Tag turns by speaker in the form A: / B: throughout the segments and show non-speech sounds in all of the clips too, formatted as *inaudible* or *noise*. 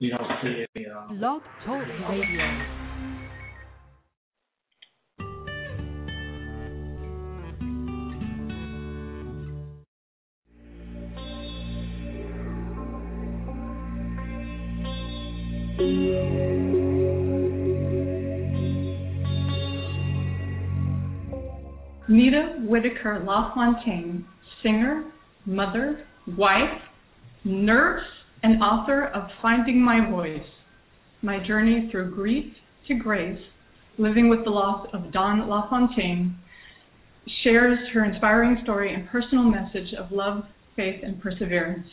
A: We don't see any. Uh,
B: Blog Talk Radio.
C: Nita Whitaker LaFontaine, singer, mother, wife, nurse, and author of Finding My Voice My Journey Through Grief to Grace, Living with the Loss of Don LaFontaine, shares her inspiring story and personal message of love, faith, and perseverance.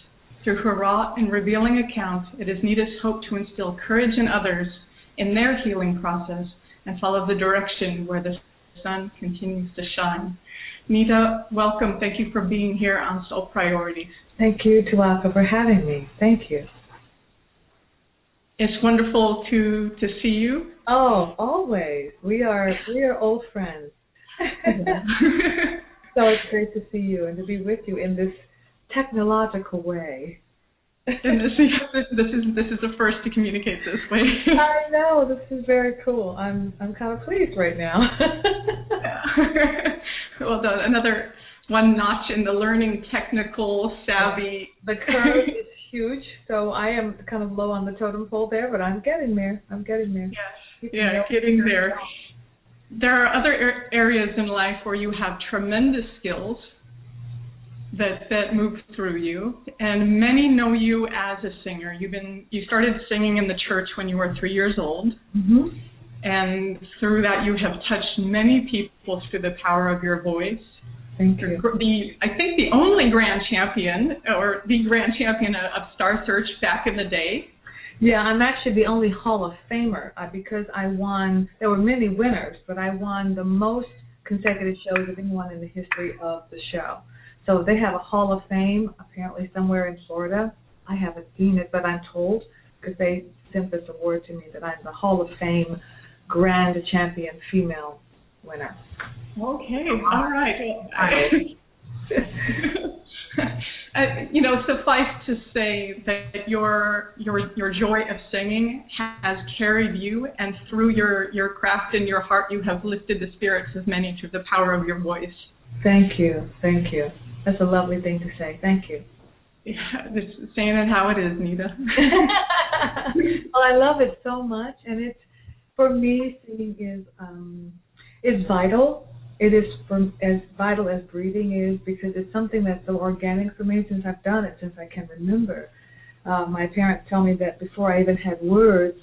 C: Through her raw and revealing account, it is Nita's hope to instill courage in others in their healing process and follow the direction where the sun continues to shine. Nita, welcome. Thank you for being here on Soul Priorities.
D: Thank you, Tuaka, for having me. Thank you.
C: It's wonderful to to see you.
D: Oh, always. We are we are old friends. *laughs* so it's great to see you and to be with you in this technological way.
C: and this is this is this is the first to communicate this way. *laughs*
D: I know this is very cool. I'm I'm kind of pleased right now. *laughs*
C: well. Another one notch in the learning technical savvy.
D: The curve is huge, so I am kind of low on the totem pole there, but I'm getting there. I'm getting there.
C: Yes. Yeah, getting there. There are other areas in life where you have tremendous skills that that move through you, and many know you as a singer. You've been you started singing in the church when you were three years old.
D: Mm-hmm.
C: And through that, you have touched many people through the power of your voice.
D: Thank you.
C: The I think the only grand champion or the grand champion of Star Search back in the day.
D: Yeah, I'm actually the only Hall of Famer uh, because I won. There were many winners, but I won the most consecutive shows of anyone in the history of the show. So they have a Hall of Fame apparently somewhere in Florida. I haven't seen it, but I'm told because they sent this award to me that I'm the Hall of Fame Grand Champion female winner.
C: Okay, all right. *laughs* *laughs* uh, you know, suffice to say that your your your joy of singing has carried you, and through your your craft and your heart, you have lifted the spirits of many through the power of your voice.
D: Thank you, thank you. That's a lovely thing to say. Thank you.
C: Yeah, just saying it how it is, Nita. *laughs*
D: well, I love it so much, and it's for me, singing is um, is vital. It is from as vital as breathing is because it's something that's so organic for me since I've done it since I can remember. Uh, my parents tell me that before I even had words,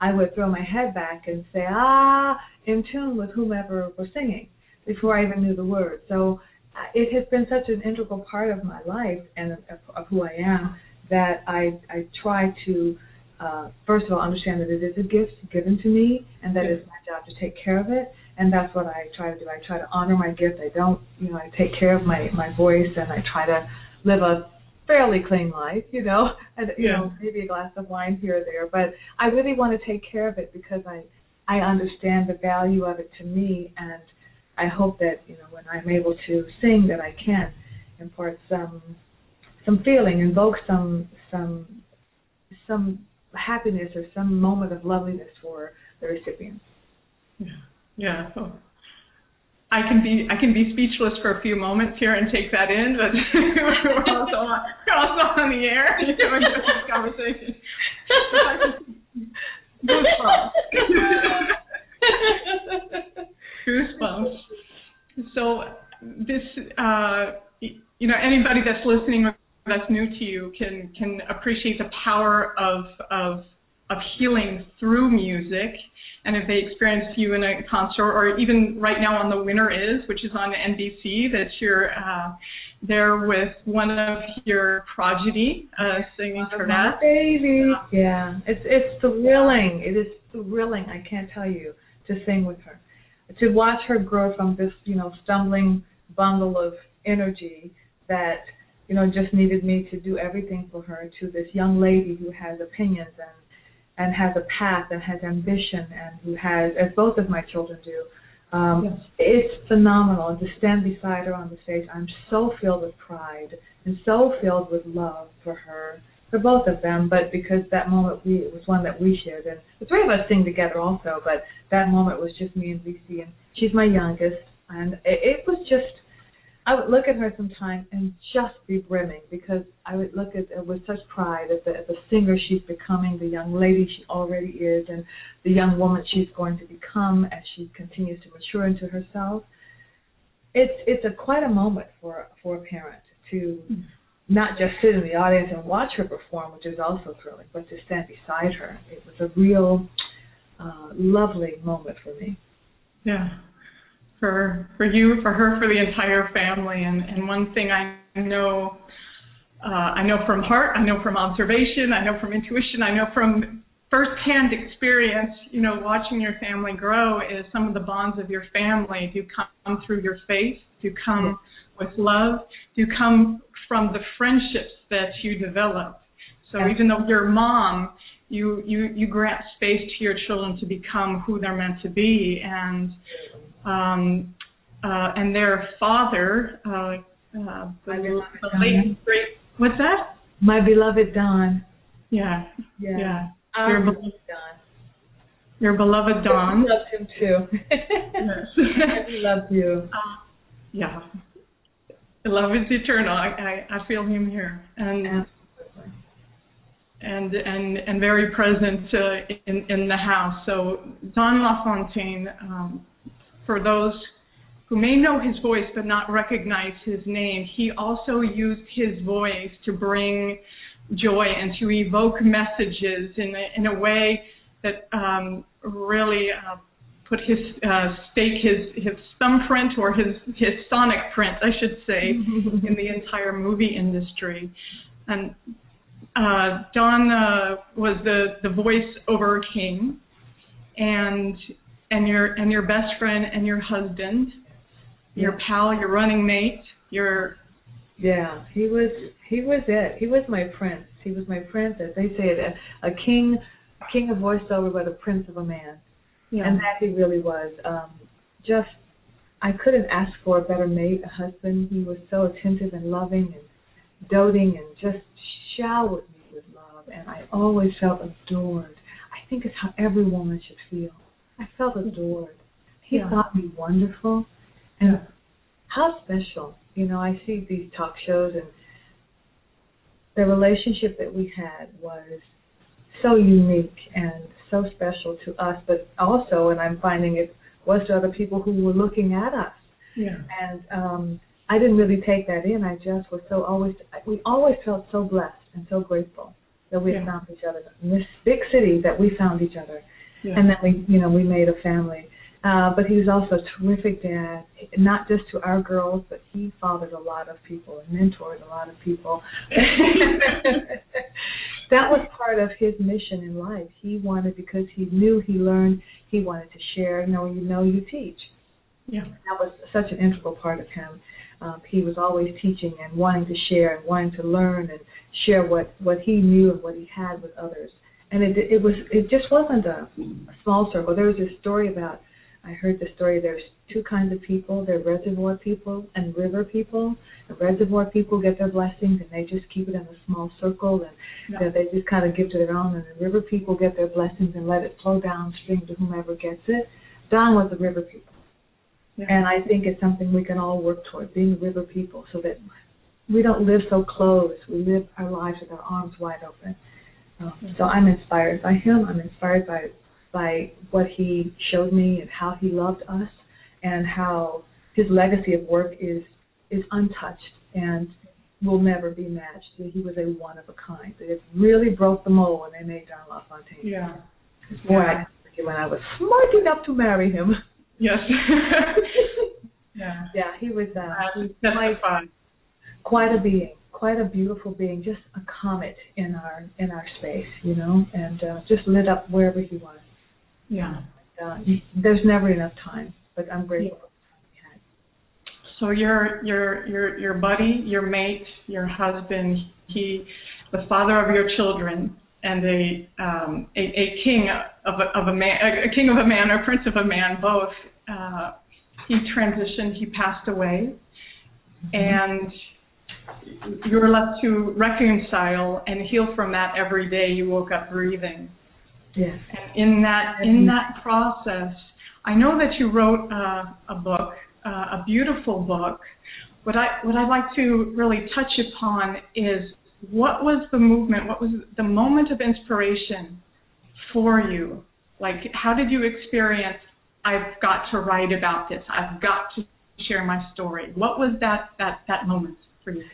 D: I would throw my head back and say ah in tune with whomever was singing before I even knew the words. So uh, it has been such an integral part of my life and of, of who I am that I I try to uh, first of all, understand that it is a gift given to me, and that it's my job to take care of it. And that's what I try to do. I try to honor my gift. I don't, you know, I take care of my my voice, and I try to live a fairly clean life, you know, *laughs* and you
C: Yeah.
D: know, maybe a glass of wine here or there. But I really want to take care of it because I I understand the value of it to me, and I hope that you know when I'm able to sing that I can impart some some feeling, invoke some some some happiness or some moment of loveliness for the recipient.
C: Yeah, yeah. So I can be I can be speechless for a few moments here and take that in, but *laughs* we're also on, we're also on the air *laughs* doing this conversation. Goosebumps. Goosebumps. So this, uh, you know, anybody that's listening or that's new to you can can appreciate the power of healing through music. And if they experience you in a concert, or even right now on The Winner Is, which is on NBC, that you're uh, there with one of your progeny uh, singing for that.
D: Baby. Yeah. It's it's thrilling. It is thrilling, I can't tell you, to sing with her. To watch her grow from this, you know, stumbling bundle of energy that, you know, just needed me to do everything for her to this young lady who has opinions and and has a path and has ambition and who has, as both of my children do, um,
C: Yes.
D: it's phenomenal. And to stand beside her on the stage, I'm so filled with pride and so filled with love for her for both of them, but because that moment we it was one that we shared, and the three of us sing together also. But that moment was just me and Lucy, and she's my youngest, and it, it was just. I would look at her sometimes and just be brimming because I would look at her with such pride as the, as the singer she's becoming, the young lady she already is, and the young woman she's going to become as she continues to mature into herself. It's it's a quite a moment for for a parent to not just sit in the audience and watch her perform, which is also thrilling, but to stand beside her. It was a real uh, lovely moment for me.
C: Yeah, for for you, for her, for the entire family. And and one thing I know, uh, I know from heart, I know from observation, I know from intuition, I know from firsthand experience. You know, watching your family grow is some of the bonds of your family do come through your faith, do come with love, do come from the friendships that you develop. So even though you're a mom, you, you, you grant space to your children to become who they're meant to be. And, um, uh, and their father, uh, uh, the, the late great, what's that?
D: My beloved Don.
C: Yeah,
D: Yeah.
C: yeah.
D: I
C: Your beloved-
D: Don.
C: Your beloved Don.
D: I loved him too.
C: Yes. *laughs*
D: he loved you.
C: Uh, yeah. Love is eternal. I, I, I feel him here. And
D: Absolutely.
C: and and and very present uh, in in the house. So Don LaFontaine, um, for those who may know his voice but not recognize his name, he also used his voice to bring joy and to evoke messages in a, in a way that um, really uh, put his uh, stake his his thumbprint or his his sonic print, I should say, *laughs* in the entire movie industry. And uh, Don uh, was the the voice over King, and and your and your best friend and your husband, your
D: Yeah.
C: pal, your running mate, your
D: Yeah, he was he was it. He was my prince. He was my prince, as they say it, a, a king, king of voiceover, but a prince of a man.
C: yeah,
D: And that he really was. Um, just, I couldn't ask for a better mate, a husband. He was so attentive and loving and doting and just showered me with love. And I always felt adored. I think it's how every woman should feel. I felt adored. He
C: Yeah.
D: thought me wonderful. And
C: Yeah.
D: how special. You know, I see these talk shows and the relationship that we had was so unique and so special to us, but also, and I'm finding it was to other people who were looking at us.
C: yeah,
D: And um, I didn't really take that in. I just was so always, we always felt so blessed and so grateful that we had found each other in this big city that we found each other
C: yeah.
D: and then we you know we made a family uh but he was also a terrific dad not just to our girls but he fathered a lot of people and mentored a lot of people *laughs* that was part of his mission in life he wanted because he knew he learned he wanted to share you know you know you teach
C: yeah.
D: that was such an integral part of him. Um, he was always teaching and wanting to share and wanting to learn and share what what he knew and what he had with others. And it it was it just wasn't a, a small circle. There was this story about I heard the story. There's two kinds of people. There are reservoir people and river people. The reservoir people get their blessings and they just keep it in a small circle and
C: Yeah.
D: they just kind of give to their own. And the river people get their blessings and let it flow downstream to whomever gets it. Don was the river people.
C: Yeah.
D: And I think it's something we can all work toward, being river people, so that we don't live so close. We live our lives with our arms wide open. So I'm inspired by him. I'm inspired by by what he showed me and how he loved us, and how his legacy of work is is untouched and will never be matched. He was a one of a kind. It really broke the mold when they made Don LaFontaine.
C: yeah.
D: Boy, I when I was smart enough to marry him.
C: Yes. *laughs* yeah.
D: Yeah, he was uh, he- quite a being, quite a beautiful being, just a comet in our in our space, you know, and uh, just lit up wherever he was.
C: Yeah.
D: Uh, there's never enough time, but I'm grateful. time
C: So your your your your buddy, your mate, your husband, he, the father of your children, and a um, a, a king of a, of a man, a king of a man, or prince of a man, both. Uh, he transitioned. He passed away, and you were left to reconcile and heal from that every day you woke up breathing.
D: Yes.
C: And in that in that process, I know that you wrote uh, a book, uh, a beautiful book. What I what I'd like to really touch upon is what was the movement? What was the moment of inspiration for you? Like, how did you experience? I've got to write about this. I've got to share my story. What was that that that moment for you?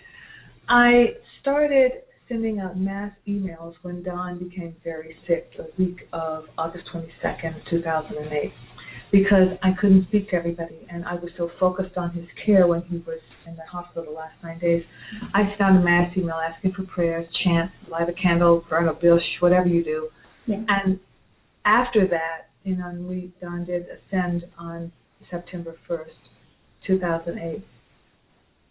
D: I started sending out mass emails when Don became very sick the week of August 22nd, 2008, because I couldn't speak to everybody and I was so focused on his care when he was in the hospital the last nine days. I sent out a mass email asking for prayers, chant, light a candle, burn a bush, whatever you do.
C: Yeah.
D: And after that, you know, and we Don did ascend on September 1st, 2008.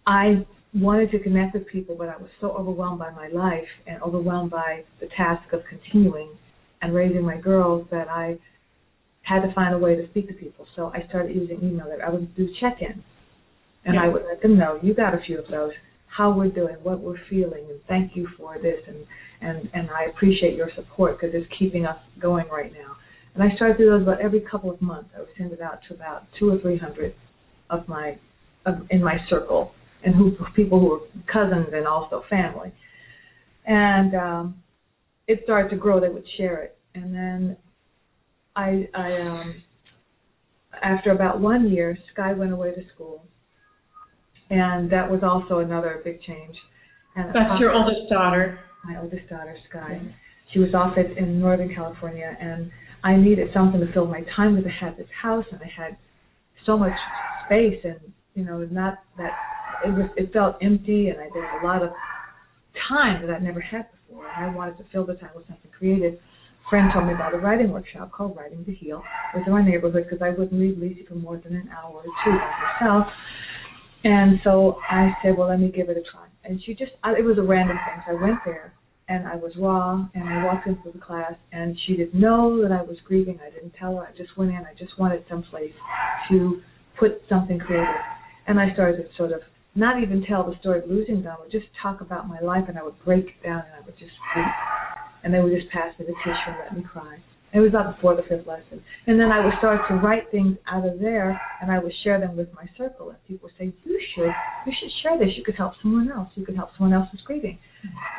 D: I wanted to connect with people, but I was so overwhelmed by my life and overwhelmed by the task of continuing and raising my girls that I had to find a way to speak to people. So I started using email. That I would do check-ins, and
C: Yeah.
D: I would let them know you got a few of those, how we're doing, what we're feeling, and thank you for this, and and and I appreciate your support because it's keeping us going right now. And I started to do those about every couple of months. I would send it out to about two or three hundred of my of, in my circle and who people who were cousins and also family. And um, it started to grow. They would share it, and then I, I um, after about one year, Skye went away to school, and that was also another big change. And
C: That's your oldest daughter.
D: my oldest daughter, Skye. She was off at, in Northern California, and I needed something to fill my time because I had this house and I had so much space, and you know, not that it was. It felt empty, and I there a lot of time that I'd never had before. I wanted to fill the time with something creative. A friend told me about a writing workshop called Writing to Heal. It was in my neighborhood because I wouldn't leave Lisi for more than an hour or two by herself. And so I said, well, let me give it a try. And she just, I, it was a random thing. So I went there and I was raw and I walked into the class and she didn't know that I was grieving. I didn't tell her. I just went in. I just wanted someplace to put something creative. And I started sort of not even tell the story of losing them, but just talk about my life and I would break down and I would just weep. And they would just pass me the tissue and let me cry. It was about the fourth or fifth lesson. And then I would start to write things out of there and I would share them with my circle. And people would say, You should, you should share this. You could help someone else. You could help someone else who's grieving.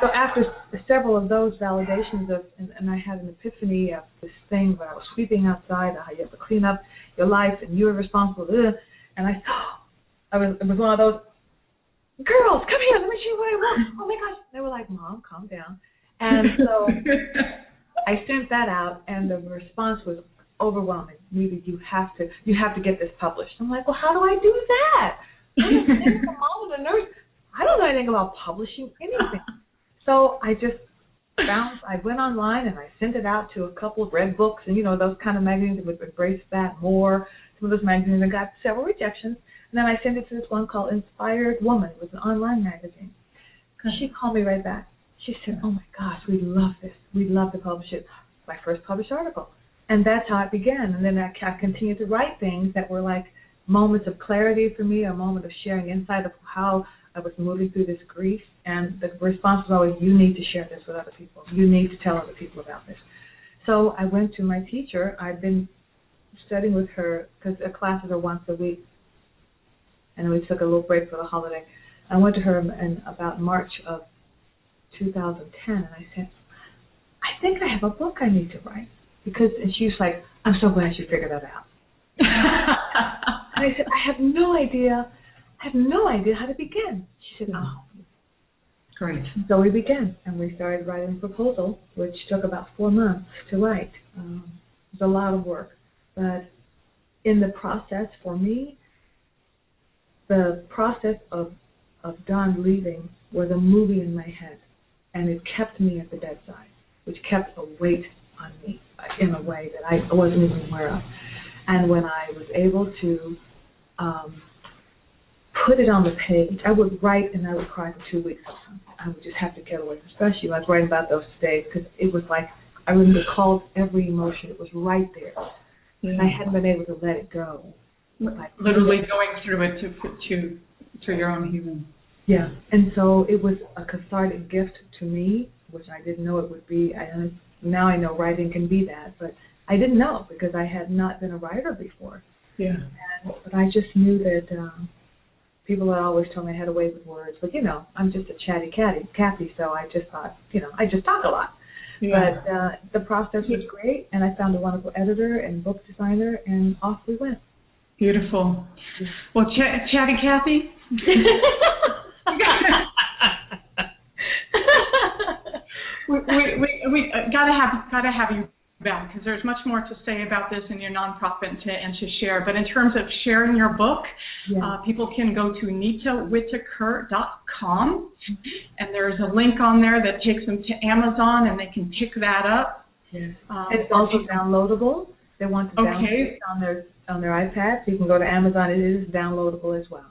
D: So after several of those validations of and, and I had an epiphany of this thing where I was sweeping outside, how you have to clean up your life and you're responsible ugh, and I *gasps* I was it was one of those girls, come here, let me show you what I want. *laughs* Oh my gosh. They were like, Mom, calm down. And so *laughs* I sent that out, and the response was overwhelming. Nita, you have to, you have to get this published. I'm like, well, how do I do that? I'm a *laughs* mom and a nurse. I don't know anything about publishing anything. So I just found, I went online and I sent it out to a couple of red books and you know those kind of magazines that would embrace that more. Some of those magazines and got several rejections. And then I sent it to this one called Inspired Woman. It was an online magazine. She called me right back. She said, "Oh my gosh, we love this. We'd love to publish it." My first published article, and that's how it began. And then I, I continued to write things that were like moments of clarity for me, a moment of sharing insight of how I was moving through this grief. And the response was always, "You need to share this with other people. You need to tell other people about this." So I went to my teacher. I've been studying with her because the classes are once a week, and we took a little break for the holiday. I went to her in about March of 2010, and I said, I think I have a book I need to write. Because, and she was like, I'm so glad you figured that out. *laughs* And I said, I have no idea, I have no idea how to begin. She said, oh.
C: Great.
D: So we began, and we started writing a proposal, which took about four months to write. Um, it was a lot of work. But in the process, for me, the process of, of Don leaving was a movie in my head, and it kept me at the bedside, which kept a weight on me in a way that I wasn't even aware of. And when I was able to um, put it on the page, I would write and I would cry for two weeks. Sometimes. I would just have to get away, especially when I was writing about those days, because it was like I would recall every emotion. It was right there, and I hadn't been able to let it go.
C: Literally going through it to to through your own healing.
D: Yeah, and so it was a cathartic gift to me, which I didn't know it would be. I now I know writing can be that, but I didn't know because I had not been a writer before.
C: Yeah.
D: And, but I just knew that um, people had always told me I had a way with words, but you know, I'm just a chatty catty, Kathy, so I just thought, you know, I just talk a lot.
C: Yeah.
D: But uh, the process was great, and I found a wonderful editor and book designer, and off we went.
C: Beautiful. Well, Ch- Chatty Kathy. *laughs* we we we, we uh, gotta have gotta have you back because there's much more to say about this in your nonprofit and to, and to share. But in terms of sharing your book,
D: Yeah.
C: uh, people can go to nitawhitaker.com and there's a link on there that takes them to Amazon and they can pick that up.
D: Yes.
C: Um,
D: It's also downloadable. They want to download
C: Okay.
D: it on their on their iPad. So you can go to Amazon. It is downloadable as well.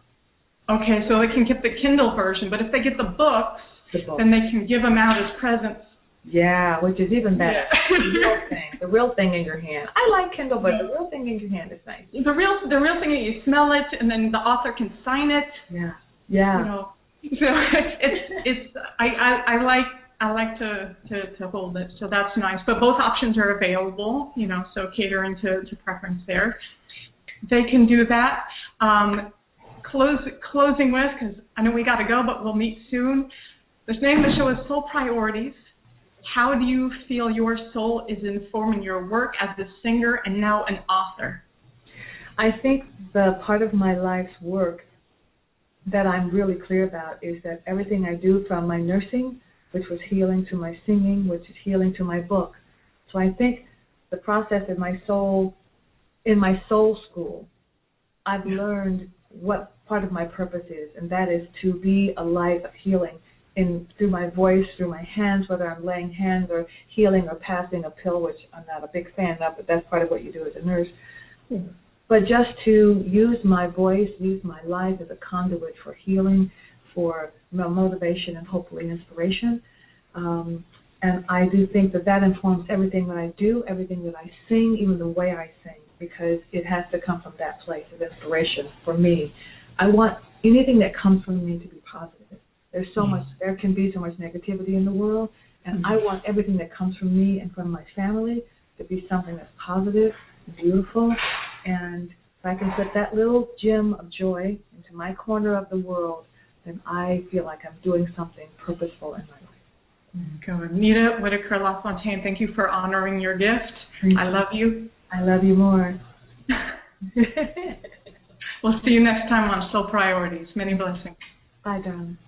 C: Okay, so they can get the Kindle version, but if they get the books,
D: The book.
C: then they can give them out as presents.
D: Yeah, which is even better.
C: Yeah.
D: the real thing, the real thing in your hand. I like Kindle, but the real thing in your hand is nice.
C: The real, the real thing is you smell it, and then the author can sign it.
D: Yeah. Yeah.
C: You know, so *laughs* it's it's I, I I like I like to, to to hold it, so that's nice. But both options are available, you know, so catering to to preference there. They can do that. Um, close closing with because I know we got to go, but we'll meet soon. The name of the show is Soul Priorities. How do you feel your soul is informing your work as a singer and now an author?
D: I think the part of my life's work that I'm really clear about is that everything I do from my nursing, which was healing, to my singing, which is healing, to my book. So I think the process in my soul, in my soul school, I've learned what part of my purpose is, and that is to be a light of healing in through my voice, through my hands, whether I'm laying hands or healing or passing a pill, which I'm not a big fan of, but that's part of what you do as a nurse. But just to use my voice, use my life as a conduit for healing, for motivation, and hopefully inspiration. Um, and I do think that that informs everything that I do, everything that I sing, even the way I sing, because it has to come from that place of inspiration for me. I want anything that comes from me to be positive. There's so much, there can be so much negativity in the world, and I want everything that comes from me and from my family to be something that's positive, beautiful, and if I can put that little gem of joy into my corner of the world, then I feel like I'm doing something purposeful in my life.
C: Good. Nita Whitaker LaFontaine, thank you for honoring your gift. I love you.
D: I love you more. *laughs*
C: we'll see you next time on Soul Priorities. Many blessings.
D: Bye, darling.